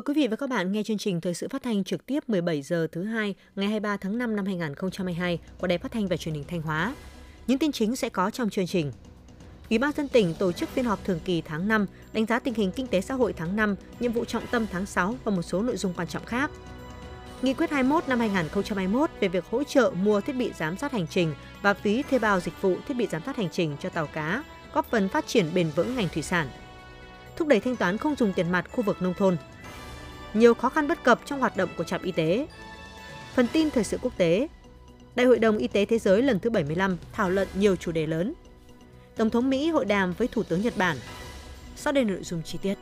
Mời quý vị và các bạn nghe chương trình thời sự phát thanh trực tiếp 17 giờ thứ hai ngày 23 tháng 5 năm 2022 của Đài Phát thanh và Truyền hình Thanh Hóa. Những tin chính sẽ có trong chương trình. Ủy ban dân tỉnh tổ chức phiên họp thường kỳ tháng 5, đánh giá tình hình kinh tế xã hội tháng 5, nhiệm vụ trọng tâm tháng 6 và một số nội dung quan trọng khác. Nghị quyết 21 năm 2021 về việc hỗ trợ mua thiết bị giám sát hành trình và phí thuê bao dịch vụ thiết bị giám sát hành trình cho tàu cá, góp phần phát triển bền vững ngành thủy sản. Thúc đẩy thanh toán không dùng tiền mặt khu vực nông thôn. Nhiều khó khăn bất cập trong hoạt động của trạm y tế. Phần tin thời sự quốc tế. Đại hội đồng Y tế Thế giới lần thứ 75 thảo luận nhiều chủ đề lớn. Tổng thống Mỹ hội đàm với Thủ tướng Nhật Bản. Sau đây là nội dung chi tiết.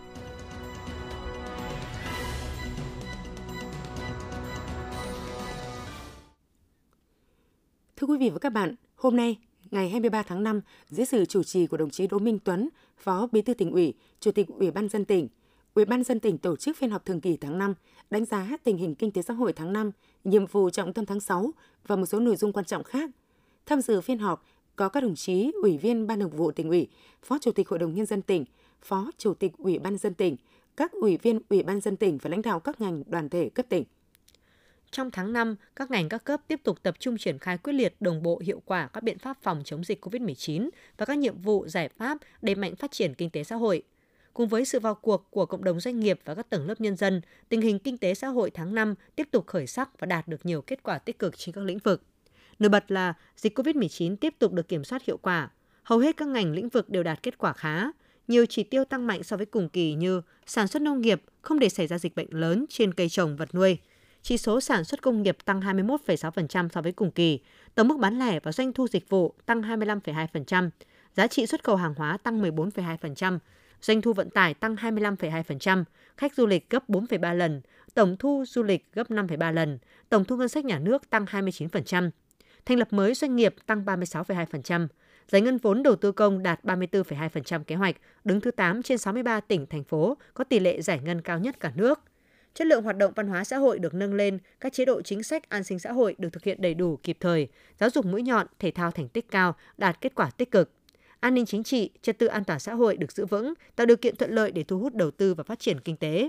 Thưa quý vị và các bạn, hôm nay, ngày 23 tháng 5, dưới sự chủ trì của đồng chí Đỗ Minh Tuấn, Phó Bí thư tỉnh ủy, Chủ tịch Ủy ban dân tỉnh, Ủy ban dân tỉnh tổ chức phiên họp thường kỳ tháng 5, đánh giá tình hình kinh tế xã hội tháng 5, nhiệm vụ trọng tâm tháng 6 và một số nội dung quan trọng khác. Tham dự phiên họp có các đồng chí Ủy viên Ban Thường vụ tỉnh ủy, Phó Chủ tịch Hội đồng nhân dân tỉnh, Phó Chủ tịch Ủy ban dân tỉnh, các ủy viên Ủy ban dân tỉnh và lãnh đạo các ngành đoàn thể cấp tỉnh. Trong tháng 5, các ngành các cấp tiếp tục tập trung triển khai quyết liệt đồng bộ hiệu quả các biện pháp phòng chống dịch COVID-19 và các nhiệm vụ giải pháp đẩy mạnh phát triển kinh tế xã hội. Cùng với sự vào cuộc của cộng đồng doanh nghiệp và các tầng lớp nhân dân, tình hình kinh tế xã hội tháng 5 tiếp tục khởi sắc và đạt được nhiều kết quả tích cực trên các lĩnh vực. Nổi bật là dịch COVID-19 tiếp tục được kiểm soát hiệu quả. Hầu hết các ngành lĩnh vực đều đạt kết quả khá. Nhiều chỉ tiêu tăng mạnh so với cùng kỳ như sản xuất nông nghiệp không để xảy ra dịch bệnh lớn trên cây trồng vật nuôi, chỉ số sản xuất công nghiệp tăng 21,6% so với cùng kỳ, tổng mức bán lẻ và doanh thu dịch vụ tăng 25,2%, giá trị xuất khẩu hàng hóa tăng 14,2%, doanh thu vận tải tăng 25,2%, khách du lịch gấp 4,3 lần, tổng thu du lịch gấp 5,3 lần, tổng thu ngân sách nhà nước tăng 29%, thành lập mới doanh nghiệp tăng 36,2%, giải ngân vốn đầu tư công đạt 34,2% kế hoạch, đứng thứ 8 trên 63 tỉnh, thành phố có tỷ lệ giải ngân cao nhất cả nước. Chất lượng hoạt động văn hóa xã hội được nâng lên, các chế độ chính sách an sinh xã hội được thực hiện đầy đủ kịp thời, giáo dục mũi nhọn, thể thao thành tích cao, đạt kết quả tích cực. An ninh chính trị, trật tự an toàn xã hội được giữ vững, tạo điều kiện thuận lợi để thu hút đầu tư và phát triển kinh tế.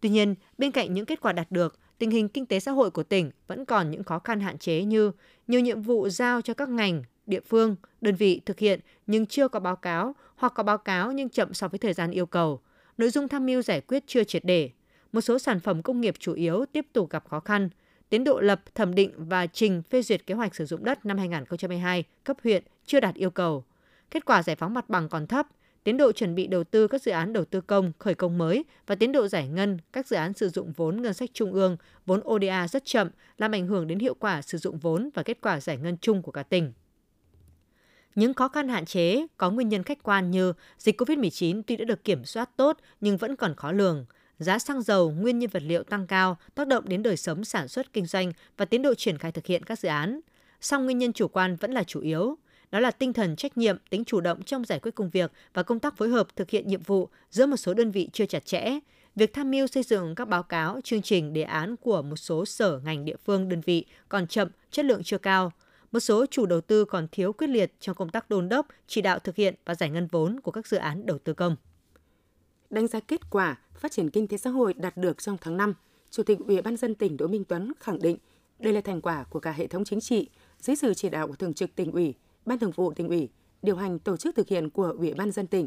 Tuy nhiên, bên cạnh những kết quả đạt được, tình hình kinh tế xã hội của tỉnh vẫn còn những khó khăn hạn chế như nhiều nhiệm vụ giao cho các ngành, địa phương, đơn vị thực hiện nhưng chưa có báo cáo hoặc có báo cáo nhưng chậm so với thời gian yêu cầu. Nội dung tham mưu giải quyết chưa triệt để. Một số sản phẩm công nghiệp chủ yếu tiếp tục gặp khó khăn. Tiến độ lập, thẩm định và trình phê duyệt kế hoạch sử dụng đất năm 2022 cấp huyện chưa đạt yêu cầu. Kết quả giải phóng mặt bằng còn thấp, tiến độ chuẩn bị đầu tư các dự án đầu tư công, khởi công mới và tiến độ giải ngân các dự án sử dụng vốn ngân sách trung ương, vốn ODA rất chậm, làm ảnh hưởng đến hiệu quả sử dụng vốn và kết quả giải ngân chung của cả tỉnh. Những khó khăn hạn chế có nguyên nhân khách quan như dịch COVID-19 tuy đã được kiểm soát tốt nhưng vẫn còn khó lường, giá xăng dầu, nguyên nhân vật liệu tăng cao, tác động đến đời sống sản xuất kinh doanh và tiến độ triển khai thực hiện các dự án. Song nguyên nhân chủ quan vẫn là chủ yếu, đó là tinh thần trách nhiệm, tính chủ động trong giải quyết công việc và công tác phối hợp thực hiện nhiệm vụ giữa một số đơn vị chưa chặt chẽ. Việc tham mưu xây dựng các báo cáo, chương trình, đề án của một số sở ngành địa phương đơn vị còn chậm, chất lượng chưa cao. Một số chủ đầu tư còn thiếu quyết liệt trong công tác đôn đốc, chỉ đạo thực hiện và giải ngân vốn của các dự án đầu tư công. Đánh giá kết quả phát triển kinh tế xã hội đạt được trong tháng 5, Chủ tịch Ủy ban dân tỉnh Đỗ Minh Tuấn khẳng định đây là thành quả của cả hệ thống chính trị dưới sự chỉ đạo của Thường trực tỉnh ủy, Ban Thường vụ tỉnh ủy, điều hành tổ chức thực hiện của Ủy ban dân tỉnh,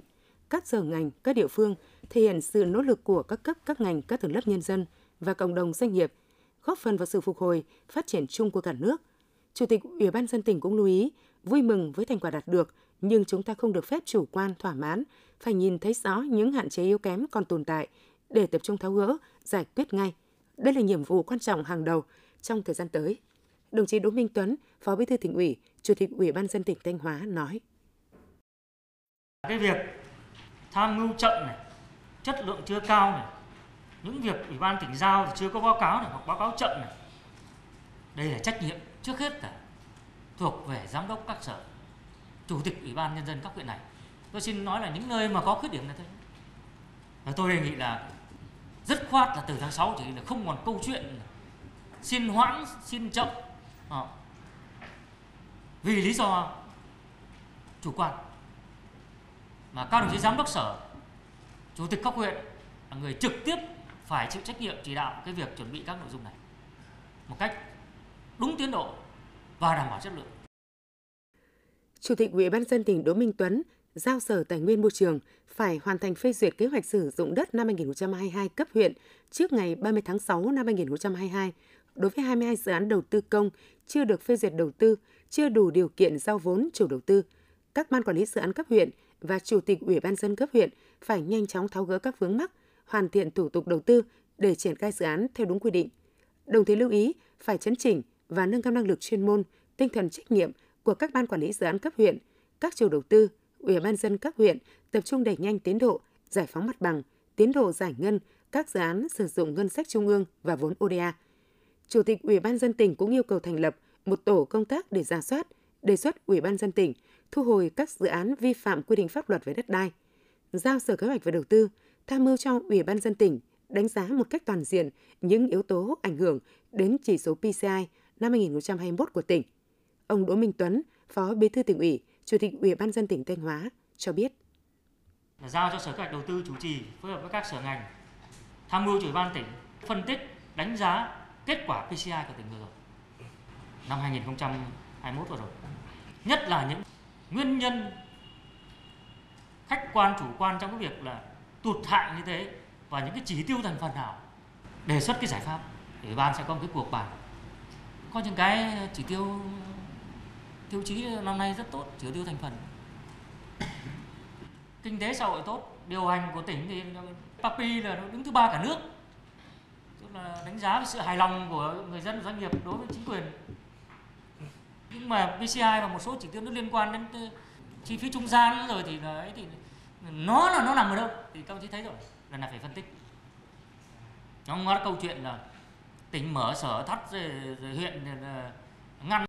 các sở ngành, các địa phương thể hiện sự nỗ lực của các cấp các ngành, các tầng lớp nhân dân và cộng đồng doanh nghiệp, góp phần vào sự phục hồi, phát triển chung của cả nước. Chủ tịch Ủy ban dân tỉnh cũng lưu ý, vui mừng với thành quả đạt được, nhưng chúng ta không được phép chủ quan thỏa mãn, phải nhìn thấy rõ những hạn chế yếu kém còn tồn tại để tập trung tháo gỡ, giải quyết ngay. Đây là nhiệm vụ quan trọng hàng đầu trong thời gian tới đồng chí Đỗ Minh Tuấn, Phó Bí thư tỉnh ủy, Chủ tịch Ủy ban dân tỉnh Thanh Hóa nói. Cái việc tham mưu chậm này, chất lượng chưa cao này, những việc Ủy ban tỉnh giao thì chưa có báo cáo này hoặc báo cáo chậm này. Đây là trách nhiệm trước hết cả thuộc về giám đốc các sở, chủ tịch Ủy ban nhân dân các huyện này. Tôi xin nói là những nơi mà có khuyết điểm là thế. Và tôi đề nghị là rất khoát là từ tháng 6 chỉ là không còn câu chuyện xin hoãn, xin chậm à. vì lý do chủ quan mà các đồng chí giám đốc sở chủ tịch các huyện là người trực tiếp phải chịu trách nhiệm chỉ đạo cái việc chuẩn bị các nội dung này một cách đúng tiến độ và đảm bảo chất lượng. Chủ tịch Ủy ban dân tỉnh Đỗ Minh Tuấn giao Sở Tài nguyên Môi trường phải hoàn thành phê duyệt kế hoạch sử dụng đất năm 2022 cấp huyện trước ngày 30 tháng 6 năm 2022 đối với 22 dự án đầu tư công chưa được phê duyệt đầu tư, chưa đủ điều kiện giao vốn chủ đầu tư. Các ban quản lý dự án cấp huyện và chủ tịch Ủy ban dân cấp huyện phải nhanh chóng tháo gỡ các vướng mắc, hoàn thiện thủ tục đầu tư để triển khai dự án theo đúng quy định. Đồng thời lưu ý phải chấn chỉnh và nâng cao năng lực chuyên môn, tinh thần trách nhiệm của các ban quản lý dự án cấp huyện, các chủ đầu tư, Ủy ban dân các huyện tập trung đẩy nhanh tiến độ giải phóng mặt bằng, tiến độ giải ngân các dự án sử dụng ngân sách trung ương và vốn ODA. Chủ tịch Ủy ban dân tỉnh cũng yêu cầu thành lập một tổ công tác để ra soát, đề xuất Ủy ban dân tỉnh thu hồi các dự án vi phạm quy định pháp luật về đất đai, giao Sở Kế hoạch và Đầu tư tham mưu cho Ủy ban dân tỉnh đánh giá một cách toàn diện những yếu tố ảnh hưởng đến chỉ số PCI năm 2021 của tỉnh. Ông Đỗ Minh Tuấn, Phó Bí thư tỉnh ủy, Chủ tịch Ủy ban dân tỉnh Thanh Hóa cho biết. Giao cho Sở Kế hoạch Đầu tư chủ trì phối hợp với các sở ngành tham mưu cho Ủy ban tỉnh phân tích, đánh giá kết quả PCI của tỉnh vừa rồi, năm 2021 vừa rồi. Nhất là những nguyên nhân khách quan, chủ quan trong cái việc là tụt hạng như thế và những cái chỉ tiêu thành phần nào đề xuất cái giải pháp ủy ban sẽ có một cái cuộc bàn. Có những cái chỉ tiêu tiêu chí năm nay rất tốt, chỉ tiêu thành phần. Kinh tế xã hội tốt, điều hành của tỉnh thì papi là nó đứng thứ ba cả nước là đánh giá về sự hài lòng của người dân doanh nghiệp đối với chính quyền. Nhưng mà PCI và một số chỉ tiêu nó liên quan đến chi phí trung gian rồi thì đấy thì nó là nó nằm ở đâu? Thì các ông chí thấy rồi lần này phải phân tích. Nó không có câu chuyện là tỉnh mở sở thắt rồi, rồi huyện ngăn.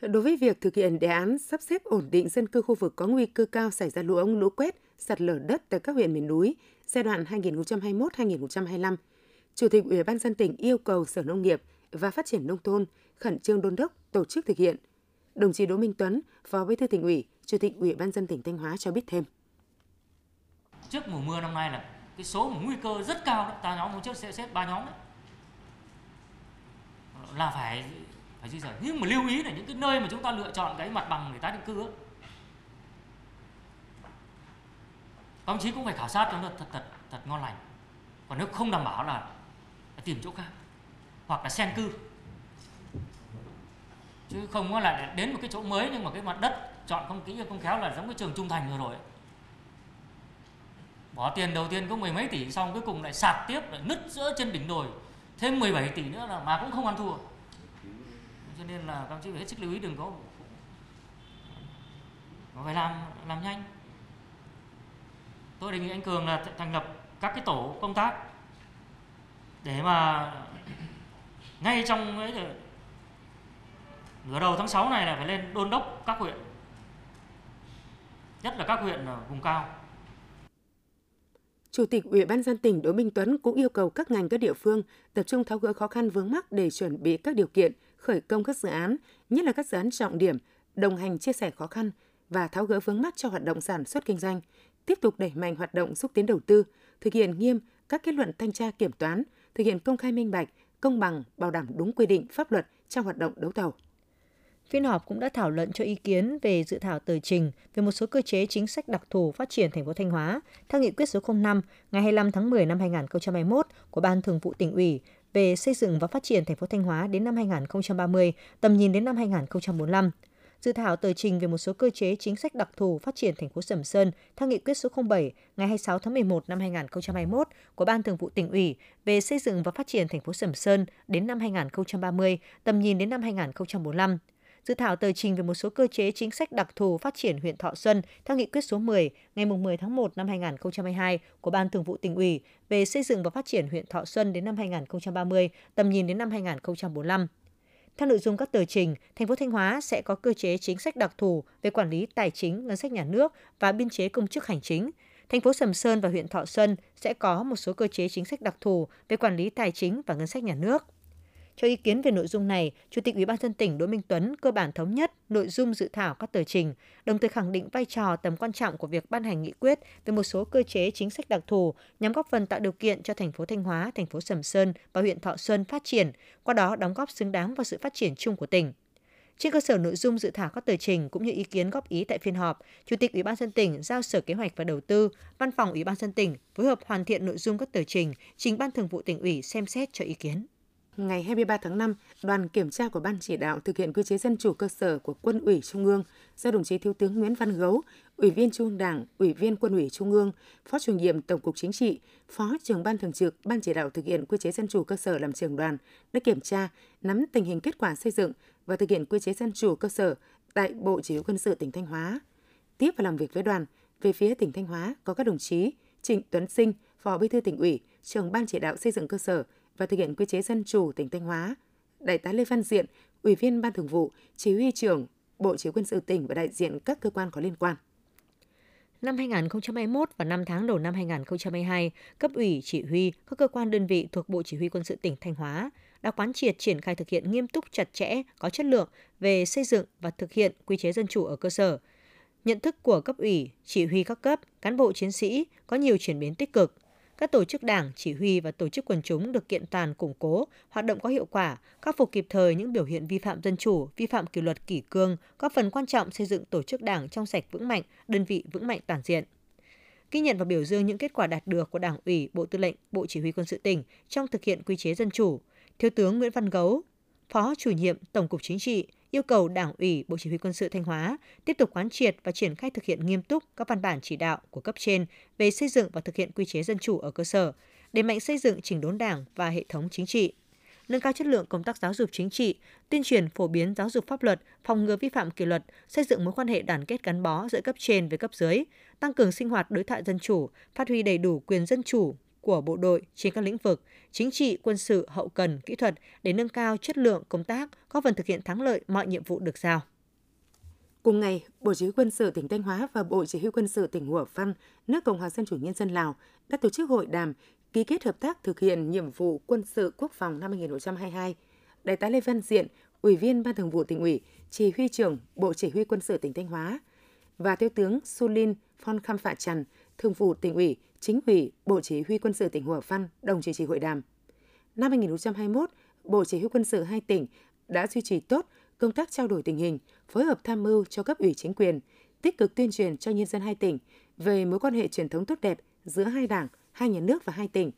Đối với việc thực hiện đề án sắp xếp ổn định dân cư khu vực có nguy cơ cao xảy ra lũ ống lũ quét, sạt lở đất tại các huyện miền núi giai đoạn 2021-2025, Chủ tịch Ủy ban dân tỉnh yêu cầu Sở Nông nghiệp và Phát triển nông thôn khẩn trương đôn đốc tổ chức thực hiện. Đồng chí Đỗ Minh Tuấn, Phó Bí thư tỉnh ủy, Chủ tịch Ủy ban dân tỉnh Thanh Hóa cho biết thêm. Trước mùa mưa năm nay là cái số mà nguy cơ rất cao đó, ta nhóm hôm trước sẽ xếp ba nhóm đấy. Là phải phải di rời. Nhưng mà lưu ý là những cái nơi mà chúng ta lựa chọn cái mặt bằng để tái định cư ấy, báo chí cũng phải khảo sát cho nó thật thật thật ngon lành. Còn nếu không đảm bảo là, là tìm chỗ khác hoặc là xen cư. Chứ không có là đến một cái chỗ mới nhưng mà cái mặt đất chọn không kỹ không khéo là giống cái trường trung thành vừa rồi bỏ tiền đầu tiên có mười mấy tỷ xong cuối cùng lại sạt tiếp lại nứt giữa trên đỉnh đồi. Thêm 17 tỷ nữa là mà cũng không ăn thua. Cho nên là các chị chí phải hết sức lưu ý đừng có phải làm làm nhanh tôi đề nghị anh cường là thành lập các cái tổ công tác để mà ngay trong ấy nửa đầu tháng 6 này là phải lên đôn đốc các huyện nhất là các huyện vùng cao. Chủ tịch Ủy ban dân tỉnh Đỗ Minh Tuấn cũng yêu cầu các ngành các địa phương tập trung tháo gỡ khó khăn vướng mắc để chuẩn bị các điều kiện khởi công các dự án, nhất là các dự án trọng điểm, đồng hành chia sẻ khó khăn và tháo gỡ vướng mắc cho hoạt động sản xuất kinh doanh, tiếp tục đẩy mạnh hoạt động xúc tiến đầu tư, thực hiện nghiêm các kết luận thanh tra kiểm toán, thực hiện công khai minh bạch, công bằng, bảo đảm đúng quy định pháp luật trong hoạt động đấu thầu. Phiên họp cũng đã thảo luận cho ý kiến về dự thảo tờ trình về một số cơ chế chính sách đặc thù phát triển thành phố Thanh Hóa theo nghị quyết số 05 ngày 25 tháng 10 năm 2021 của Ban Thường vụ tỉnh ủy về xây dựng và phát triển thành phố Thanh Hóa đến năm 2030, tầm nhìn đến năm 2045 dự thảo tờ trình về một số cơ chế chính sách đặc thù phát triển thành phố Sầm Sơn theo nghị quyết số 07 ngày 26 tháng 11 năm 2021 của Ban Thường vụ tỉnh ủy về xây dựng và phát triển thành phố Sầm Sơn đến năm 2030, tầm nhìn đến năm 2045 dự thảo tờ trình về một số cơ chế chính sách đặc thù phát triển huyện Thọ Xuân theo nghị quyết số 10 ngày 10 tháng 1 năm 2022 của Ban Thường vụ tỉnh ủy về xây dựng và phát triển huyện Thọ Xuân đến năm 2030, tầm nhìn đến năm 2045. Theo nội dung các tờ trình, thành phố Thanh Hóa sẽ có cơ chế chính sách đặc thù về quản lý tài chính, ngân sách nhà nước và biên chế công chức hành chính. Thành phố Sầm Sơn và huyện Thọ Xuân sẽ có một số cơ chế chính sách đặc thù về quản lý tài chính và ngân sách nhà nước. Cho ý kiến về nội dung này, Chủ tịch Ủy ban dân tỉnh Đỗ Minh Tuấn cơ bản thống nhất nội dung dự thảo các tờ trình, đồng thời khẳng định vai trò tầm quan trọng của việc ban hành nghị quyết về một số cơ chế chính sách đặc thù nhằm góp phần tạo điều kiện cho thành phố Thanh Hóa, thành phố Sầm Sơn và huyện Thọ Xuân phát triển, qua đó đóng góp xứng đáng vào sự phát triển chung của tỉnh. Trên cơ sở nội dung dự thảo các tờ trình cũng như ý kiến góp ý tại phiên họp, Chủ tịch Ủy ban dân tỉnh giao Sở Kế hoạch và Đầu tư, Văn phòng Ủy ban dân tỉnh phối hợp hoàn thiện nội dung các tờ trình, trình Ban Thường vụ tỉnh ủy xem xét cho ý kiến ngày 23 tháng 5, đoàn kiểm tra của Ban chỉ đạo thực hiện quy chế dân chủ cơ sở của Quân ủy Trung ương do đồng chí Thiếu tướng Nguyễn Văn Gấu, Ủy viên Trung ương Đảng, Ủy viên Quân ủy Trung ương, Phó chủ nhiệm Tổng cục Chính trị, Phó trưởng Ban thường trực Ban chỉ đạo thực hiện quy chế dân chủ cơ sở làm trưởng đoàn đã kiểm tra, nắm tình hình kết quả xây dựng và thực hiện quy chế dân chủ cơ sở tại Bộ Chỉ huy quân sự tỉnh Thanh Hóa. Tiếp và làm việc với đoàn, về phía tỉnh Thanh Hóa có các đồng chí Trịnh Tuấn Sinh, Phó Bí thư tỉnh ủy, trưởng Ban chỉ đạo xây dựng cơ sở và thực hiện quy chế dân chủ tỉnh Thanh Hóa, Đại tá Lê Văn Diện, Ủy viên Ban Thường vụ, Chỉ huy trưởng Bộ Chỉ huy quân sự tỉnh và đại diện các cơ quan có liên quan. Năm 2021 và 5 tháng đầu năm 2022, cấp ủy chỉ huy các cơ quan đơn vị thuộc Bộ Chỉ huy quân sự tỉnh Thanh Hóa đã quán triệt triển khai thực hiện nghiêm túc chặt chẽ, có chất lượng về xây dựng và thực hiện quy chế dân chủ ở cơ sở. Nhận thức của cấp ủy, chỉ huy các cấp, cán bộ chiến sĩ có nhiều chuyển biến tích cực, các tổ chức đảng, chỉ huy và tổ chức quần chúng được kiện toàn củng cố, hoạt động có hiệu quả, khắc phục kịp thời những biểu hiện vi phạm dân chủ, vi phạm kỷ luật kỷ cương, góp phần quan trọng xây dựng tổ chức đảng trong sạch vững mạnh, đơn vị vững mạnh toàn diện. Ghi nhận và biểu dương những kết quả đạt được của Đảng ủy, Bộ Tư lệnh, Bộ Chỉ huy quân sự tỉnh trong thực hiện quy chế dân chủ, Thiếu tướng Nguyễn Văn Gấu, Phó chủ nhiệm Tổng cục Chính trị, yêu cầu Đảng ủy Bộ Chỉ huy Quân sự Thanh Hóa tiếp tục quán triệt và triển khai thực hiện nghiêm túc các văn bản chỉ đạo của cấp trên về xây dựng và thực hiện quy chế dân chủ ở cơ sở, đẩy mạnh xây dựng chỉnh đốn Đảng và hệ thống chính trị, nâng cao chất lượng công tác giáo dục chính trị, tuyên truyền phổ biến giáo dục pháp luật, phòng ngừa vi phạm kỷ luật, xây dựng mối quan hệ đoàn kết gắn bó giữa cấp trên với cấp dưới, tăng cường sinh hoạt đối thoại dân chủ, phát huy đầy đủ quyền dân chủ của bộ đội trên các lĩnh vực chính trị, quân sự, hậu cần, kỹ thuật để nâng cao chất lượng công tác, góp phần thực hiện thắng lợi mọi nhiệm vụ được giao. Cùng ngày, Bộ Chỉ huy quân sự tỉnh Thanh Hóa và Bộ Chỉ huy quân sự tỉnh Hủa Phăn, nước Cộng hòa Dân chủ Nhân dân Lào đã tổ chức hội đàm ký kết hợp tác thực hiện nhiệm vụ quân sự quốc phòng năm 2022. Đại tá Lê Văn Diện, Ủy viên Ban Thường vụ tỉnh ủy, Chỉ huy trưởng Bộ Chỉ huy quân sự tỉnh Thanh Hóa và Thiếu tướng Sulin Phong Kham Phạ Trần, Thường vụ tỉnh ủy, Chính ủy, Bộ Chỉ huy quân sự tỉnh Hủa Phăn đồng chủ trì hội đàm. Năm 2021, Bộ Chỉ huy quân sự hai tỉnh đã duy trì tốt công tác trao đổi tình hình, phối hợp tham mưu cho cấp ủy chính quyền, tích cực tuyên truyền cho nhân dân hai tỉnh về mối quan hệ truyền thống tốt đẹp giữa hai đảng, hai nhà nước và hai tỉnh,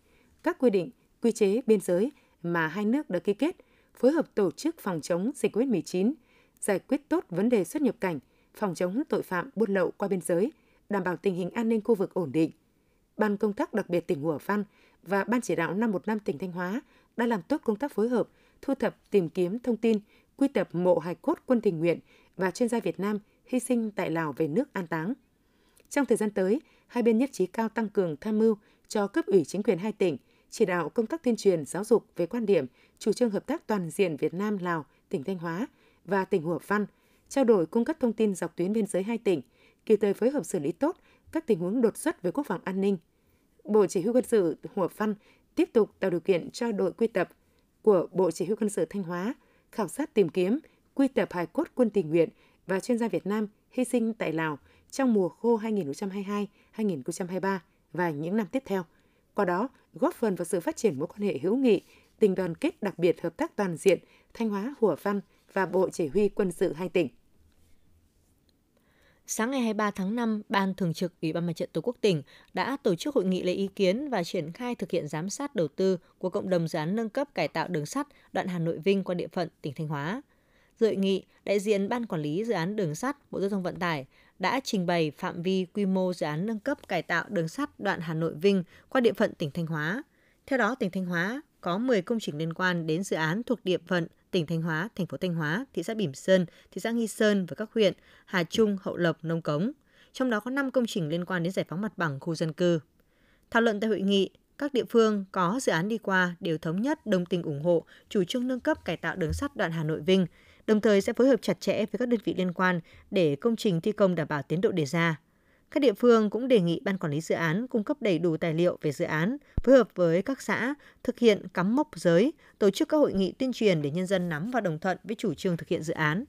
các quy định, quy chế biên giới mà hai nước đã ký kết, phối hợp tổ chức phòng chống dịch COVID-19, giải quyết tốt vấn đề xuất nhập cảnh, phòng chống tội phạm buôn lậu qua biên giới, đảm bảo tình hình an ninh khu vực ổn định. Ban công tác đặc biệt tỉnh Hủa Văn và Ban chỉ đạo 515 tỉnh Thanh Hóa đã làm tốt công tác phối hợp, thu thập tìm kiếm thông tin, quy tập mộ hài cốt quân tình nguyện và chuyên gia Việt Nam hy sinh tại Lào về nước an táng. Trong thời gian tới, hai bên nhất trí cao tăng cường tham mưu cho cấp ủy chính quyền hai tỉnh, chỉ đạo công tác tuyên truyền giáo dục về quan điểm, chủ trương hợp tác toàn diện Việt Nam Lào, tỉnh Thanh Hóa và tỉnh Hủa Văn, trao đổi cung cấp thông tin dọc tuyến biên giới hai tỉnh, kịp thời phối hợp xử lý tốt các tình huống đột xuất về quốc phòng an ninh. Bộ Chỉ huy quân sự Hủa Phan tiếp tục tạo điều kiện cho đội quy tập của Bộ Chỉ huy quân sự Thanh Hóa khảo sát tìm kiếm, quy tập hài cốt quân tình nguyện và chuyên gia Việt Nam hy sinh tại Lào trong mùa khô 2022-2023 và những năm tiếp theo. Qua đó, góp phần vào sự phát triển mối quan hệ hữu nghị, tình đoàn kết đặc biệt hợp tác toàn diện Thanh Hóa, Hủa Văn và Bộ Chỉ huy quân sự hai tỉnh. Sáng ngày 23 tháng 5, Ban Thường trực Ủy ban Mặt trận Tổ quốc tỉnh đã tổ chức hội nghị lấy ý kiến và triển khai thực hiện giám sát đầu tư của cộng đồng dự án nâng cấp cải tạo đường sắt đoạn Hà Nội Vinh qua địa phận tỉnh Thanh Hóa. Dự hội nghị, đại diện Ban Quản lý Dự án Đường sắt Bộ Giao thông Vận tải đã trình bày phạm vi quy mô dự án nâng cấp cải tạo đường sắt đoạn Hà Nội Vinh qua địa phận tỉnh Thanh Hóa. Theo đó, tỉnh Thanh Hóa có 10 công trình liên quan đến dự án thuộc địa phận tỉnh Thanh Hóa, thành phố Thanh Hóa, thị xã Bỉm Sơn, thị xã Nghi Sơn và các huyện Hà Trung, Hậu Lộc, Nông Cống. Trong đó có 5 công trình liên quan đến giải phóng mặt bằng khu dân cư. Thảo luận tại hội nghị, các địa phương có dự án đi qua đều thống nhất đồng tình ủng hộ chủ trương nâng cấp cải tạo đường sắt đoạn Hà Nội Vinh, đồng thời sẽ phối hợp chặt chẽ với các đơn vị liên quan để công trình thi công đảm bảo tiến độ đề ra. Các địa phương cũng đề nghị ban quản lý dự án cung cấp đầy đủ tài liệu về dự án, phối hợp với các xã thực hiện cắm mốc giới, tổ chức các hội nghị tuyên truyền để nhân dân nắm và đồng thuận với chủ trương thực hiện dự án.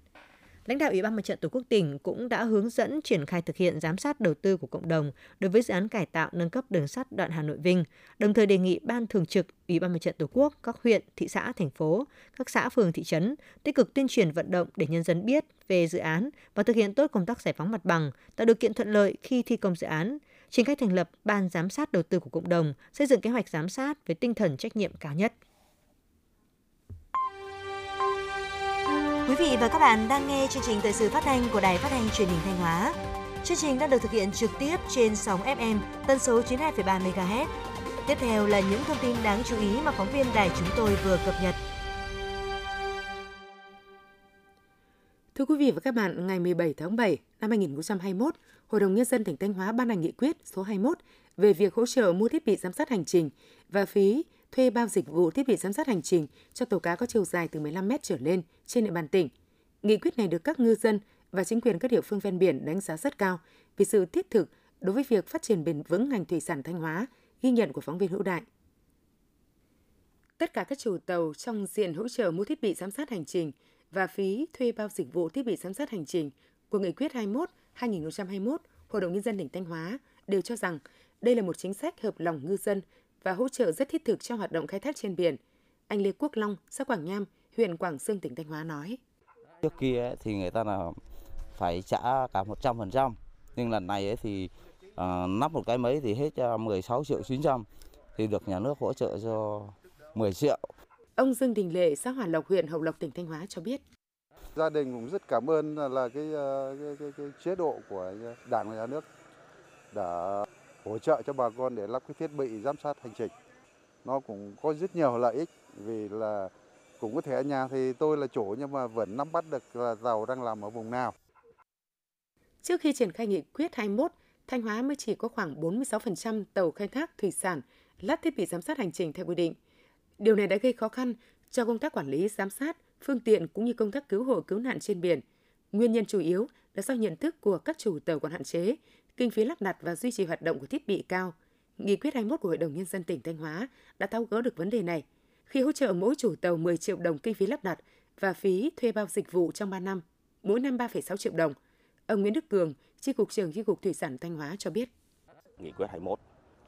Lãnh đạo Ủy ban Mặt trận Tổ quốc tỉnh cũng đã hướng dẫn triển khai thực hiện giám sát đầu tư của cộng đồng đối với dự án cải tạo nâng cấp đường sắt đoạn Hà Nội Vinh, đồng thời đề nghị Ban Thường trực Ủy ban Mặt trận Tổ quốc, các huyện, thị xã, thành phố, các xã phường thị trấn tích cực tuyên truyền vận động để nhân dân biết về dự án và thực hiện tốt công tác giải phóng mặt bằng, tạo điều kiện thuận lợi khi thi công dự án, triển khai thành lập ban giám sát đầu tư của cộng đồng, xây dựng kế hoạch giám sát với tinh thần trách nhiệm cao nhất. Quý vị và các bạn đang nghe chương trình thời sự phát thanh của Đài Phát thanh Truyền hình Thanh Hóa. Chương trình đang được thực hiện trực tiếp trên sóng FM tần số 92,3 MHz. Tiếp theo là những thông tin đáng chú ý mà phóng viên đài chúng tôi vừa cập nhật. Thưa quý vị và các bạn, ngày 17 tháng 7 năm 2021, Hội đồng Nhân dân tỉnh Thanh Hóa ban hành nghị quyết số 21 về việc hỗ trợ mua thiết bị giám sát hành trình và phí thuê bao dịch vụ thiết bị giám sát hành trình cho tàu cá có chiều dài từ 15 mét trở lên trên địa bàn tỉnh. Nghị quyết này được các ngư dân và chính quyền các địa phương ven biển đánh giá rất cao vì sự thiết thực đối với việc phát triển bền vững ngành thủy sản Thanh Hóa, ghi nhận của phóng viên Hữu Đại. Tất cả các chủ tàu trong diện hỗ trợ mua thiết bị giám sát hành trình và phí thuê bao dịch vụ thiết bị giám sát hành trình của Nghị quyết 21-2021 Hội đồng Nhân dân tỉnh Thanh Hóa đều cho rằng đây là một chính sách hợp lòng ngư dân và hỗ trợ rất thiết thực cho hoạt động khai thác trên biển. Anh Lê Quốc Long, xã Quảng Nham, huyện Quảng Sương, tỉnh Thanh Hóa nói. Trước kia thì người ta là phải trả cả 100%, nhưng lần này thì uh, nắp một cái mấy thì hết cho 16 triệu 900 thì được nhà nước hỗ trợ cho 10 triệu. Ông Dương Đình Lệ, xã Hòa Lộc, huyện Hậu Lộc, tỉnh Thanh Hóa cho biết. Gia đình cũng rất cảm ơn là cái, ờ, cái, cái, cái chế độ của Đảng và nhà nước đã hỗ trợ cho bà con để lắp cái thiết bị giám sát hành trình. Nó cũng có rất nhiều lợi ích vì là cũng có thể ở nhà thì tôi là chủ nhưng mà vẫn nắm bắt được là tàu đang làm ở vùng nào. Trước khi triển khai nghị quyết 21, Thanh Hóa mới chỉ có khoảng 46% tàu khai thác thủy sản lắp thiết bị giám sát hành trình theo quy định. Điều này đã gây khó khăn cho công tác quản lý, giám sát, phương tiện cũng như công tác cứu hộ cứu nạn trên biển. Nguyên nhân chủ yếu là do nhận thức của các chủ tàu còn hạn chế, kinh phí lắp đặt và duy trì hoạt động của thiết bị cao. Nghị quyết 21 của Hội đồng Nhân dân tỉnh Thanh Hóa đã tháo gỡ được vấn đề này khi hỗ trợ mỗi chủ tàu 10 triệu đồng kinh phí lắp đặt và phí thuê bao dịch vụ trong 3 năm, mỗi năm 3,6 triệu đồng. Ông Nguyễn Đức Cường, Chi cục trưởng Chi cục Thủy sản Thanh Hóa cho biết. Nghị quyết 21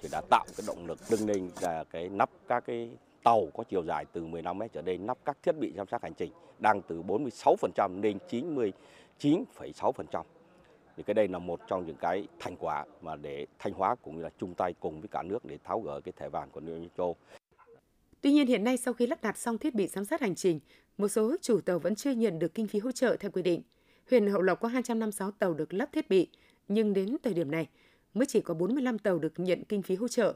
thì đã tạo cái động lực nâng lên là cái nắp các cái tàu có chiều dài từ 15 mét trở lên nắp các thiết bị giám sát hành trình đang từ 46% lên 99,6% thì cái đây là một trong những cái thành quả mà để Thanh Hóa cũng như là chung tay cùng với cả nước để tháo gỡ cái thẻ vàng của Liên minh châu. Tuy nhiên hiện nay sau khi lắp đặt xong thiết bị giám sát hành trình, một số chủ tàu vẫn chưa nhận được kinh phí hỗ trợ theo quy định. Huyện Hậu Lộc có 256 tàu được lắp thiết bị, nhưng đến thời điểm này mới chỉ có 45 tàu được nhận kinh phí hỗ trợ.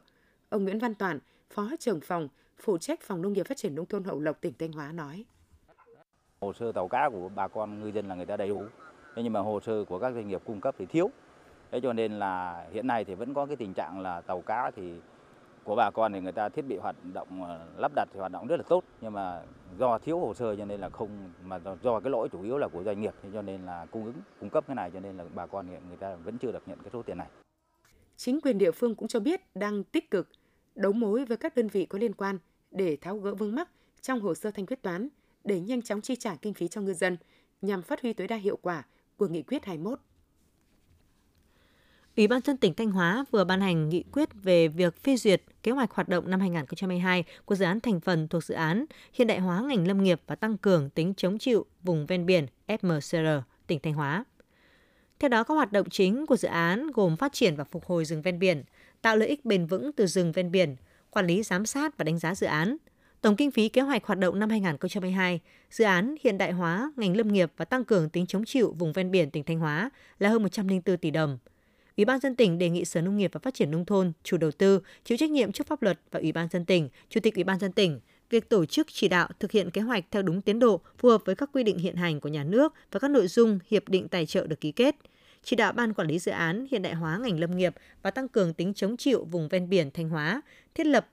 Ông Nguyễn Văn Toàn, Phó trưởng phòng, phụ trách phòng nông nghiệp phát triển nông thôn Hậu Lộc tỉnh Thanh Hóa nói. Hồ sơ tàu cá của bà con ngư dân là người ta đầy đủ, thế nhưng mà hồ sơ của các doanh nghiệp cung cấp thì thiếu. Thế cho nên là hiện nay thì vẫn có cái tình trạng là tàu cá thì của bà con thì người ta thiết bị hoạt động ờ, lắp đặt thì hoạt động rất là tốt. Nhưng mà do thiếu hồ sơ cho nên là không, mà do cái lỗi chủ yếu là của doanh nghiệp. Cho nên là cung ứng, cung cấp cái này cho nên là bà con hiện người ta vẫn chưa được nhận cái số tiền này. Chính quyền địa phương cũng cho biết đang tích cực đấu mối với các đơn vị có liên quan để tháo gỡ vướng mắc trong hồ sơ thanh quyết toán để nhanh chóng chi trả kinh phí cho ngư dân nhằm phát huy tối đa hiệu quả của nghị quyết 21. Ủy ban dân tỉnh Thanh Hóa vừa ban hành nghị quyết về việc phê duyệt kế hoạch hoạt động năm 2022 của dự án thành phần thuộc dự án hiện đại hóa ngành lâm nghiệp và tăng cường tính chống chịu vùng ven biển FMCR tỉnh Thanh Hóa. Theo đó, các hoạt động chính của dự án gồm phát triển và phục hồi rừng ven biển, tạo lợi ích bền vững từ rừng ven biển, quản lý giám sát và đánh giá dự án, Tổng kinh phí kế hoạch hoạt động năm 2022, dự án hiện đại hóa ngành lâm nghiệp và tăng cường tính chống chịu vùng ven biển tỉnh Thanh Hóa là hơn 104 tỷ đồng. Ủy ban dân tỉnh đề nghị Sở Nông nghiệp và Phát triển nông thôn, chủ đầu tư chịu trách nhiệm trước pháp luật và Ủy ban dân tỉnh, Chủ tịch Ủy ban dân tỉnh việc tổ chức chỉ đạo thực hiện kế hoạch theo đúng tiến độ, phù hợp với các quy định hiện hành của nhà nước và các nội dung hiệp định tài trợ được ký kết. Chỉ đạo ban quản lý dự án hiện đại hóa ngành lâm nghiệp và tăng cường tính chống chịu vùng ven biển Thanh Hóa, thiết lập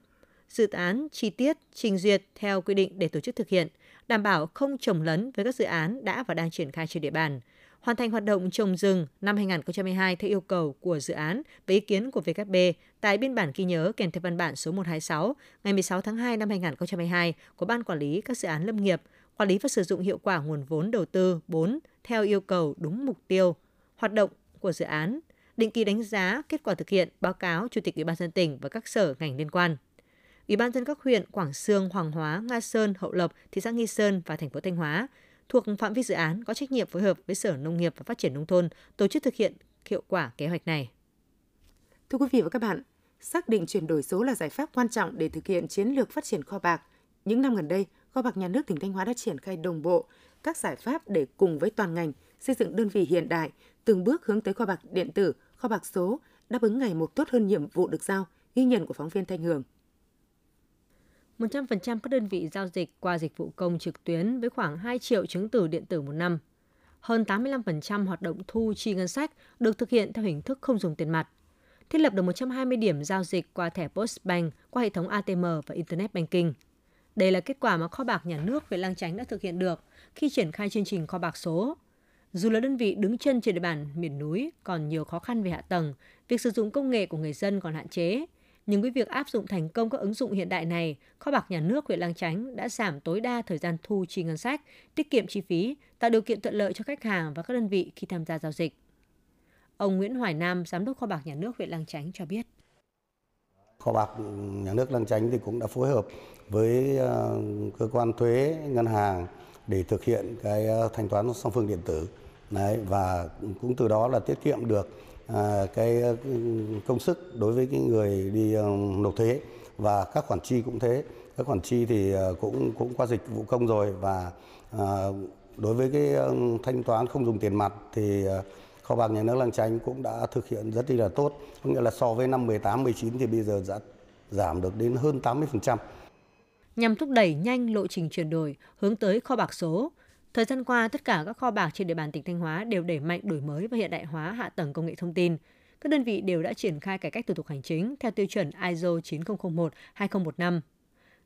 dự án chi tiết trình duyệt theo quy định để tổ chức thực hiện, đảm bảo không trồng lấn với các dự án đã và đang triển khai trên địa bàn. hoàn thành hoạt động trồng rừng năm 2022 theo yêu cầu của dự án với ý kiến của VKB tại biên bản ghi nhớ kèm theo văn bản số 126 ngày 16 tháng 2 năm 2022 của Ban Quản lý các dự án lâm nghiệp, quản lý và sử dụng hiệu quả nguồn vốn đầu tư 4 theo yêu cầu đúng mục tiêu, hoạt động của dự án, định kỳ đánh giá kết quả thực hiện, báo cáo Chủ tịch Ủy ban dân tỉnh và các sở ngành liên quan. Ủy ban dân các huyện Quảng Sương, Hoàng Hóa, Nga Sơn, Hậu Lộc, thị xã Nghi Sơn và thành phố Thanh Hóa thuộc phạm vi dự án có trách nhiệm phối hợp với Sở Nông nghiệp và Phát triển Nông thôn tổ chức thực hiện hiệu quả kế hoạch này. Thưa quý vị và các bạn, xác định chuyển đổi số là giải pháp quan trọng để thực hiện chiến lược phát triển kho bạc. Những năm gần đây, kho bạc nhà nước tỉnh Thanh Hóa đã triển khai đồng bộ các giải pháp để cùng với toàn ngành xây dựng đơn vị hiện đại, từng bước hướng tới kho bạc điện tử, kho bạc số, đáp ứng ngày một tốt hơn nhiệm vụ được giao, ghi nhận của phóng viên Thanh Hường. 100% các đơn vị giao dịch qua dịch vụ công trực tuyến với khoảng 2 triệu chứng từ điện tử một năm. Hơn 85% hoạt động thu chi ngân sách được thực hiện theo hình thức không dùng tiền mặt. Thiết lập được 120 điểm giao dịch qua thẻ Postbank qua hệ thống ATM và Internet Banking. Đây là kết quả mà kho bạc nhà nước về Lang Chánh đã thực hiện được khi triển khai chương trình kho bạc số. Dù là đơn vị đứng chân trên địa bàn miền núi còn nhiều khó khăn về hạ tầng, việc sử dụng công nghệ của người dân còn hạn chế, nhưng với việc áp dụng thành công các ứng dụng hiện đại này, kho bạc nhà nước huyện Lang Chánh đã giảm tối đa thời gian thu chi ngân sách, tiết kiệm chi phí, tạo điều kiện thuận lợi cho khách hàng và các đơn vị khi tham gia giao dịch. Ông Nguyễn Hoài Nam, giám đốc kho bạc nhà nước huyện Lang Chánh cho biết. Kho bạc nhà nước Lang Chánh thì cũng đã phối hợp với ờ, cơ quan thuế, ngân hàng để thực hiện cái ờ, thanh toán song phương điện tử. Đấy, và cũng từ đó là tiết kiệm được À, cái ờ, công sức đối với cái người đi ờ, nộp thuế. Và các khoản chi cũng thế. Các khoản chi thì ờ, cũng cũng qua dịch vụ công rồi. Và đối với cái thanh toán không dùng tiền mặt thì kho bạc nhà nước Lăng Chánh cũng đã thực hiện rất là tốt. Có nghĩa là so với năm 18 19 thì bây giờ đã giảm được đến hơn 80%. Nhằm thúc đẩy nhanh lộ trình chuyển đổi hướng tới kho bạc số, Thời gian qua, tất cả các kho bạc trên địa bàn tỉnh Thanh Hóa đều đẩy mạnh đổi mới và hiện đại hóa hạ tầng công nghệ thông tin. Các đơn vị đều đã triển khai cải cách thủ tục hành chính theo tiêu chuẩn ISO 9001-2015.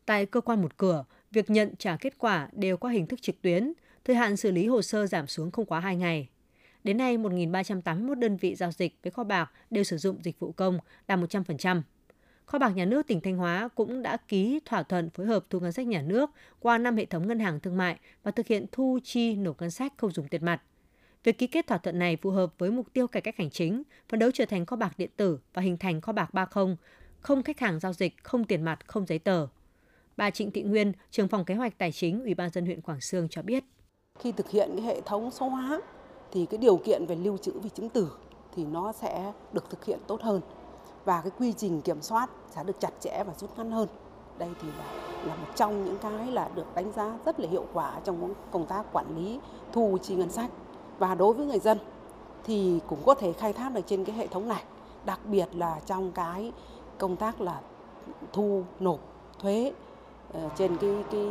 Tại cơ quan một cửa, việc nhận trả kết quả đều qua hình thức trực tuyến, thời hạn xử lý hồ sơ giảm xuống không quá 2 ngày. Đến nay, 1.381 đơn vị giao dịch với kho bạc đều sử dụng dịch vụ công, đạt 100%. Kho bạc nhà nước tỉnh Thanh Hóa cũng đã ký thỏa thuận phối hợp thu ngân sách nhà nước qua năm hệ thống ngân hàng thương mại và thực hiện thu chi nộp ngân sách không dùng tiền mặt. Việc ký kết thỏa thuận này phù hợp với mục tiêu cải cách hành chính, phấn đấu trở thành kho bạc điện tử và hình thành kho bạc 30, không khách hàng giao dịch, không tiền mặt, không giấy tờ. Bà Trịnh Thị Nguyên, trưởng phòng kế hoạch tài chính Ủy ban dân huyện Quảng Sương cho biết. Khi thực hiện cái hệ thống số hóa thì cái điều kiện về lưu trữ về chứng tử thì nó sẽ được thực hiện tốt hơn và cái quy trình kiểm soát sẽ được chặt chẽ và rút ngắn hơn. Đây thì là, là một trong những cái là được đánh giá rất là hiệu quả trong công tác quản lý thu chi ngân sách. Và đối với người dân thì cũng có thể khai thác được trên cái hệ thống này, đặc biệt là trong cái công tác là thu nộp thuế ờ, trên cái cái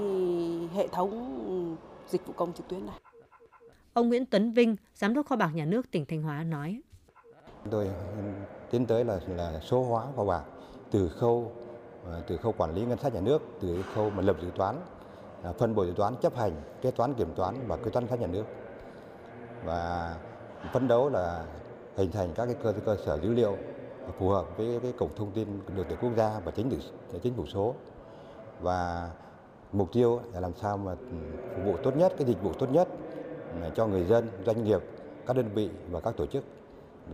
hệ thống dịch vụ công trực tuyến này. Ông Nguyễn Tuấn Vinh, giám đốc kho bạc nhà nước tỉnh Thanh Hóa nói: Tôi tiến tới là là số hóa kho bạc từ khâu ờ, từ khâu quản lý ngân sách nhà nước, từ khâu mà lập dự toán, à, phân bổ dự toán, chấp hành, kế toán kiểm toán và kế toán ngân sách nhà nước. Và phấn đấu là hình thành các cái cơ cơ sở dữ liệu phù hợp với cái cổng thông tin điện tử quốc gia và chính phủ chính phủ số và mục tiêu là làm sao mà phục vụ tốt nhất cái dịch vụ tốt nhất cho người dân doanh nghiệp các đơn vị và các tổ chức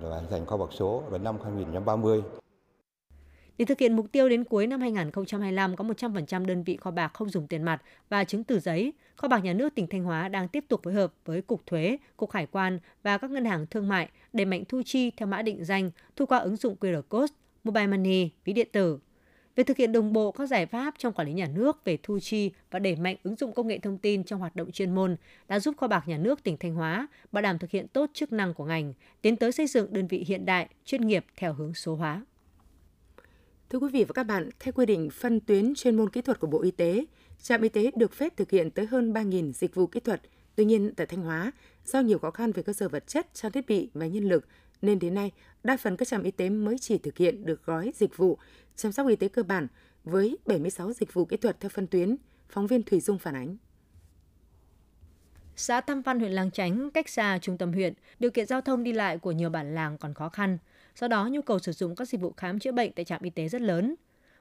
là hình thành kho bạc số vào năm 2030. Để thực hiện mục tiêu đến cuối năm 2025 có 100% đơn vị kho bạc không dùng tiền mặt và chứng từ giấy, kho bạc nhà nước tỉnh Thanh Hóa đang tiếp tục phối hợp với Cục Thuế, Cục Hải quan và các ngân hàng thương mại đẩy mạnh thu chi theo mã định danh, thu qua ứng dụng QR code, mobile money, ví điện tử, về thực hiện đồng bộ các giải pháp trong quản lý nhà nước về thu chi và đẩy mạnh ứng dụng công nghệ thông tin trong hoạt động chuyên môn đã giúp kho bạc nhà nước tỉnh Thanh Hóa bảo đảm thực hiện tốt chức năng của ngành, tiến tới xây dựng đơn vị hiện đại, chuyên nghiệp theo hướng số hóa. Thưa quý vị và các bạn, theo quy định phân tuyến chuyên môn kỹ thuật của Bộ Y tế, trạm y tế được phép thực hiện tới hơn 3.000 dịch vụ kỹ thuật. Tuy nhiên, tại Thanh Hóa, do nhiều khó khăn về cơ sở vật chất, trang thiết bị và nhân lực, nên đến nay, đa phần các trạm y tế mới chỉ thực hiện được gói dịch vụ chăm sóc y tế cơ bản với 76 dịch vụ kỹ thuật theo phân tuyến, phóng viên Thủy Dung phản ánh. Xã Tam Văn huyện Lang Chánh cách xa trung tâm huyện, điều kiện giao thông đi lại của nhiều bản làng còn khó khăn. Do đó, nhu cầu sử dụng các dịch vụ khám chữa bệnh tại trạm y tế rất lớn.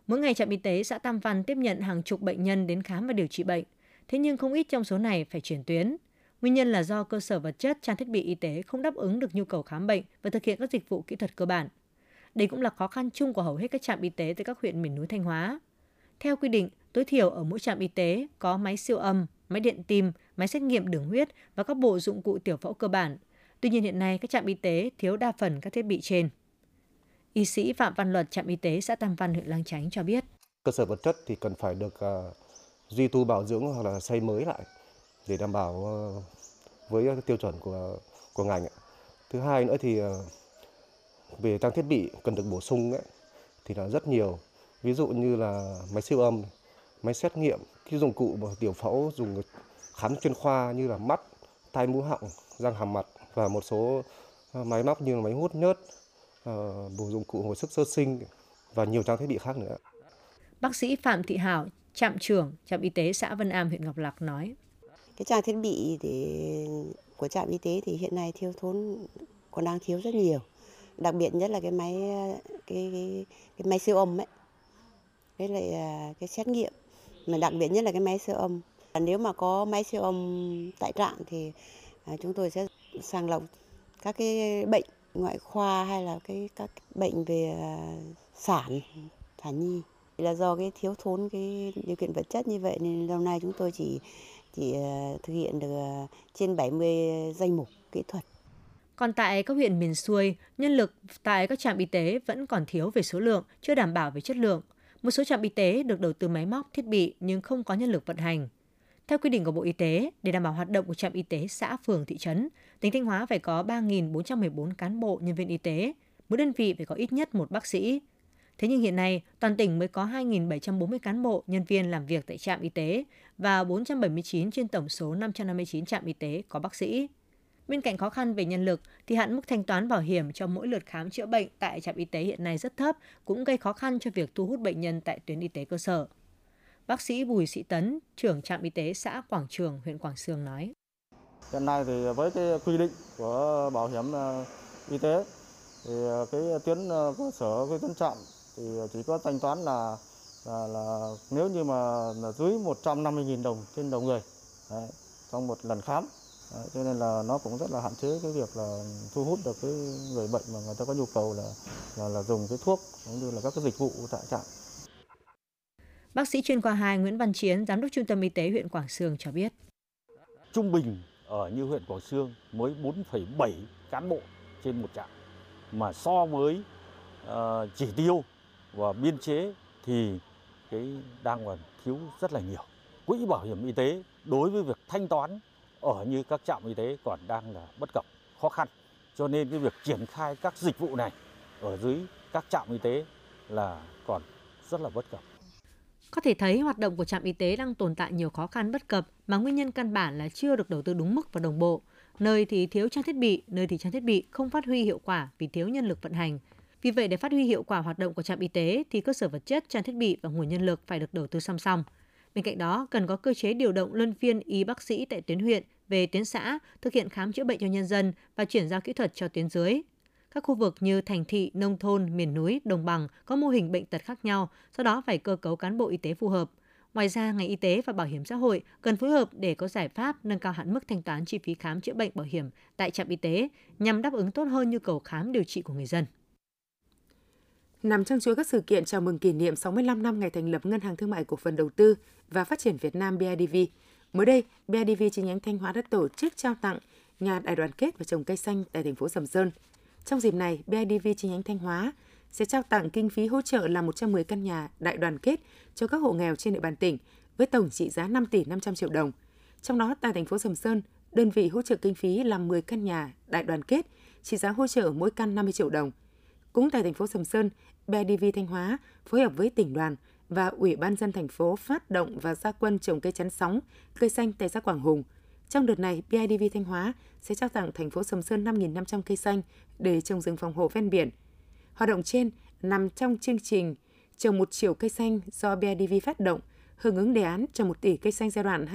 Mỗi ngày trạm y tế xã Tam Văn tiếp nhận hàng chục bệnh nhân đến khám và điều trị bệnh. Thế nhưng không ít trong số này phải chuyển tuyến. Nguyên nhân là do cơ sở vật chất, trang thiết bị y tế không đáp ứng được nhu cầu khám bệnh và thực hiện các dịch vụ kỹ thuật cơ bản. Đây cũng là khó khăn chung của hầu hết các trạm y tế tại các huyện miền núi Thanh Hóa. Theo quy định, tối thiểu ở mỗi trạm y tế có máy siêu âm, máy điện tim, máy xét nghiệm đường huyết và các bộ dụng cụ tiểu phẫu cơ bản. Tuy nhiên hiện nay các trạm y tế thiếu đa phần các thiết bị trên. Y sĩ Phạm Văn Luật, trạm y tế xã Tam Văn, huyện Lang Chánh cho biết. Cơ sở vật chất thì cần phải được uh, duy tu bảo dưỡng hoặc là xây mới lại để đảm bảo ờ, với ờ, tiêu chuẩn của của ngành. Thứ hai nữa thì ờ, về trang thiết bị cần được bổ sung ấy, thì là rất nhiều. Ví dụ như là máy siêu âm, máy xét nghiệm, cái dụng cụ tiểu phẫu dùng khám chuyên khoa như là mắt, tai mũi họng, răng hàm mặt và một số máy móc như là máy hút nhớt, bộ dụng cụ hồi sức sơ sinh và nhiều trang thiết bị khác nữa. Bác sĩ Phạm Thị Hảo, trạm trưởng trạm y tế xã Vân Am huyện Ngọc Lặc nói: cái trang thiết bị để của trạm y tế thì hiện nay thiếu thốn còn đang thiếu rất nhiều. Đặc biệt nhất là cái máy cái cái, cái máy siêu âm ấy. Với lại à, cái xét nghiệm mà đặc biệt nhất là cái máy siêu âm. Nếu mà có máy siêu âm tại trạm thì à, chúng tôi sẽ sàng lọc các cái bệnh ngoại khoa hay là cái các bệnh về à, sản sản nhi là do cái thiếu thốn cái điều kiện vật chất như vậy nên lâu nay chúng tôi chỉ chỉ ờ, thực hiện được ờ, trên 70 danh mục kỹ thuật. Còn tại các huyện miền xuôi, nhân lực tại các trạm y tế vẫn còn thiếu về số lượng, chưa đảm bảo về chất lượng. Một số trạm y tế được đầu tư máy móc, thiết bị nhưng không có nhân lực vận hành. Theo quy định của Bộ Y tế, để đảm bảo hoạt động của trạm y tế xã, phường, thị trấn, tỉnh Thanh Hóa phải có 3.414 cán bộ nhân viên y tế, mỗi đơn vị phải có ít nhất một bác sĩ. Thế nhưng hiện nay, toàn tỉnh mới có 2.740 cán bộ nhân viên làm việc tại trạm y tế và 479 trên tổng số 559 trạm y tế có bác sĩ. Bên cạnh khó khăn về nhân lực thì hạn mức thanh toán bảo hiểm cho mỗi lượt khám chữa bệnh tại trạm y tế hiện nay rất thấp, cũng gây khó khăn cho việc thu hút bệnh nhân tại tuyến y tế cơ sở. Bác sĩ Bùi Sĩ Tấn, trưởng trạm y tế xã Quảng Trường, huyện Quảng Sương nói. Hiện nay thì với cái quy định của bảo hiểm ờ, y tế thì ờ, cái tuyến ờ, cơ sở cái tuyến trạm thì chỉ có thanh toán là là, là nếu như mà là dưới 150.000 đồng trên đầu người đấy, trong một lần khám đấy, cho nên là nó cũng rất là hạn chế cái việc là thu hút được cái người bệnh mà người ta có nhu cầu là là, là dùng cái thuốc cũng như là các cái dịch vụ tại trạm. Bác sĩ chuyên khoa 2 Nguyễn Văn Chiến, giám đốc trung tâm y tế huyện Quảng Sương cho biết. Trung bình ở như huyện Quảng Sương mới 4,7 cán bộ trên một trạm mà so với uh, chỉ tiêu và biên chế thì cái đang còn thiếu rất là nhiều. Quỹ bảo hiểm y tế đối với việc thanh toán ở như các trạm y tế còn đang là bất cập, khó khăn. Cho nên cái việc triển khai các dịch vụ này ở dưới các trạm y tế là còn rất là bất cập. Có thể thấy hoạt động của trạm y tế đang tồn tại nhiều khó khăn bất cập mà nguyên nhân căn bản là chưa được đầu tư đúng mức và đồng bộ. Nơi thì thiếu trang thiết bị, nơi thì trang thiết bị không phát huy hiệu quả vì thiếu nhân lực vận hành. Vì vậy để phát huy hiệu quả hoạt động của trạm y tế thì cơ sở vật chất, trang thiết bị và nguồn nhân lực phải được đầu tư song song. Bên cạnh đó, cần có cơ chế điều động luân phiên y bác sĩ tại tuyến huyện về tuyến xã, thực hiện khám chữa bệnh cho nhân dân và chuyển giao kỹ thuật cho tuyến dưới, các khu vực như thành thị, nông thôn, miền núi, đồng bằng có mô hình bệnh tật khác nhau, do đó phải cơ cấu cán bộ y tế phù hợp. Ngoài ra, ngành y tế và bảo hiểm xã hội cần phối hợp để có giải pháp nâng cao hạn mức thanh toán chi phí khám chữa bệnh bảo hiểm tại trạm y tế nhằm đáp ứng tốt hơn nhu cầu khám điều trị của người dân. Nằm trong chuỗi các sự kiện chào mừng kỷ niệm 65 năm ngày thành lập Ngân hàng Thương mại Cổ phần Đầu tư và Phát triển Việt Nam BIDV, mới đây, BIDV chi nhánh Thanh Hóa đã tổ chức trao tặng nhà đại đoàn kết và trồng cây xanh tại thành phố Sầm Sơn – trong dịp này, BIDV chi nhánh Thanh Hóa sẽ trao tặng kinh phí hỗ trợ là 110 căn nhà đại đoàn kết cho các hộ nghèo trên địa bàn tỉnh với tổng trị giá 5 tỷ 500 triệu đồng. Trong đó, tại thành phố Sầm Sơn, đơn vị hỗ trợ kinh phí làm 10 căn nhà đại đoàn kết, trị giá hỗ trợ mỗi căn 50 triệu đồng. Cũng tại thành phố Sầm Sơn, BIDV Thanh Hóa phối hợp với tỉnh đoàn và Ủy ban dân thành phố phát động và gia quân trồng cây chắn sóng, cây xanh tại xã Quảng Hùng – trong đợt này, BIDV Thanh Hóa sẽ trao tặng thành phố Sầm Sơn 5.500 cây xanh để trồng rừng phòng hộ ven biển. Hoạt động trên nằm trong chương trình trồng một triệu cây xanh do BIDV phát động, hưởng ứng đề án trồng một tỷ cây xanh giai đoạn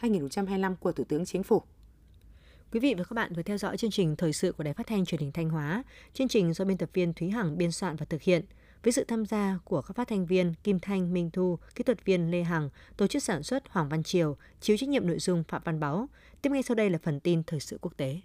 2021-2025 của Thủ tướng Chính phủ. Quý vị và các bạn vừa theo dõi chương trình thời sự của Đài Phát thanh Truyền hình Thanh Hóa. Chương trình do biên tập viên Thúy Hằng biên soạn và thực hiện với sự tham gia của các phát thanh viên Kim Thanh, Minh Thu, kỹ thuật viên Lê Hằng, tổ chức sản xuất Hoàng Văn Triều, chịu trách nhiệm nội dung Phạm Văn Báo. Tiếp ngay sau đây là phần tin thời sự quốc tế.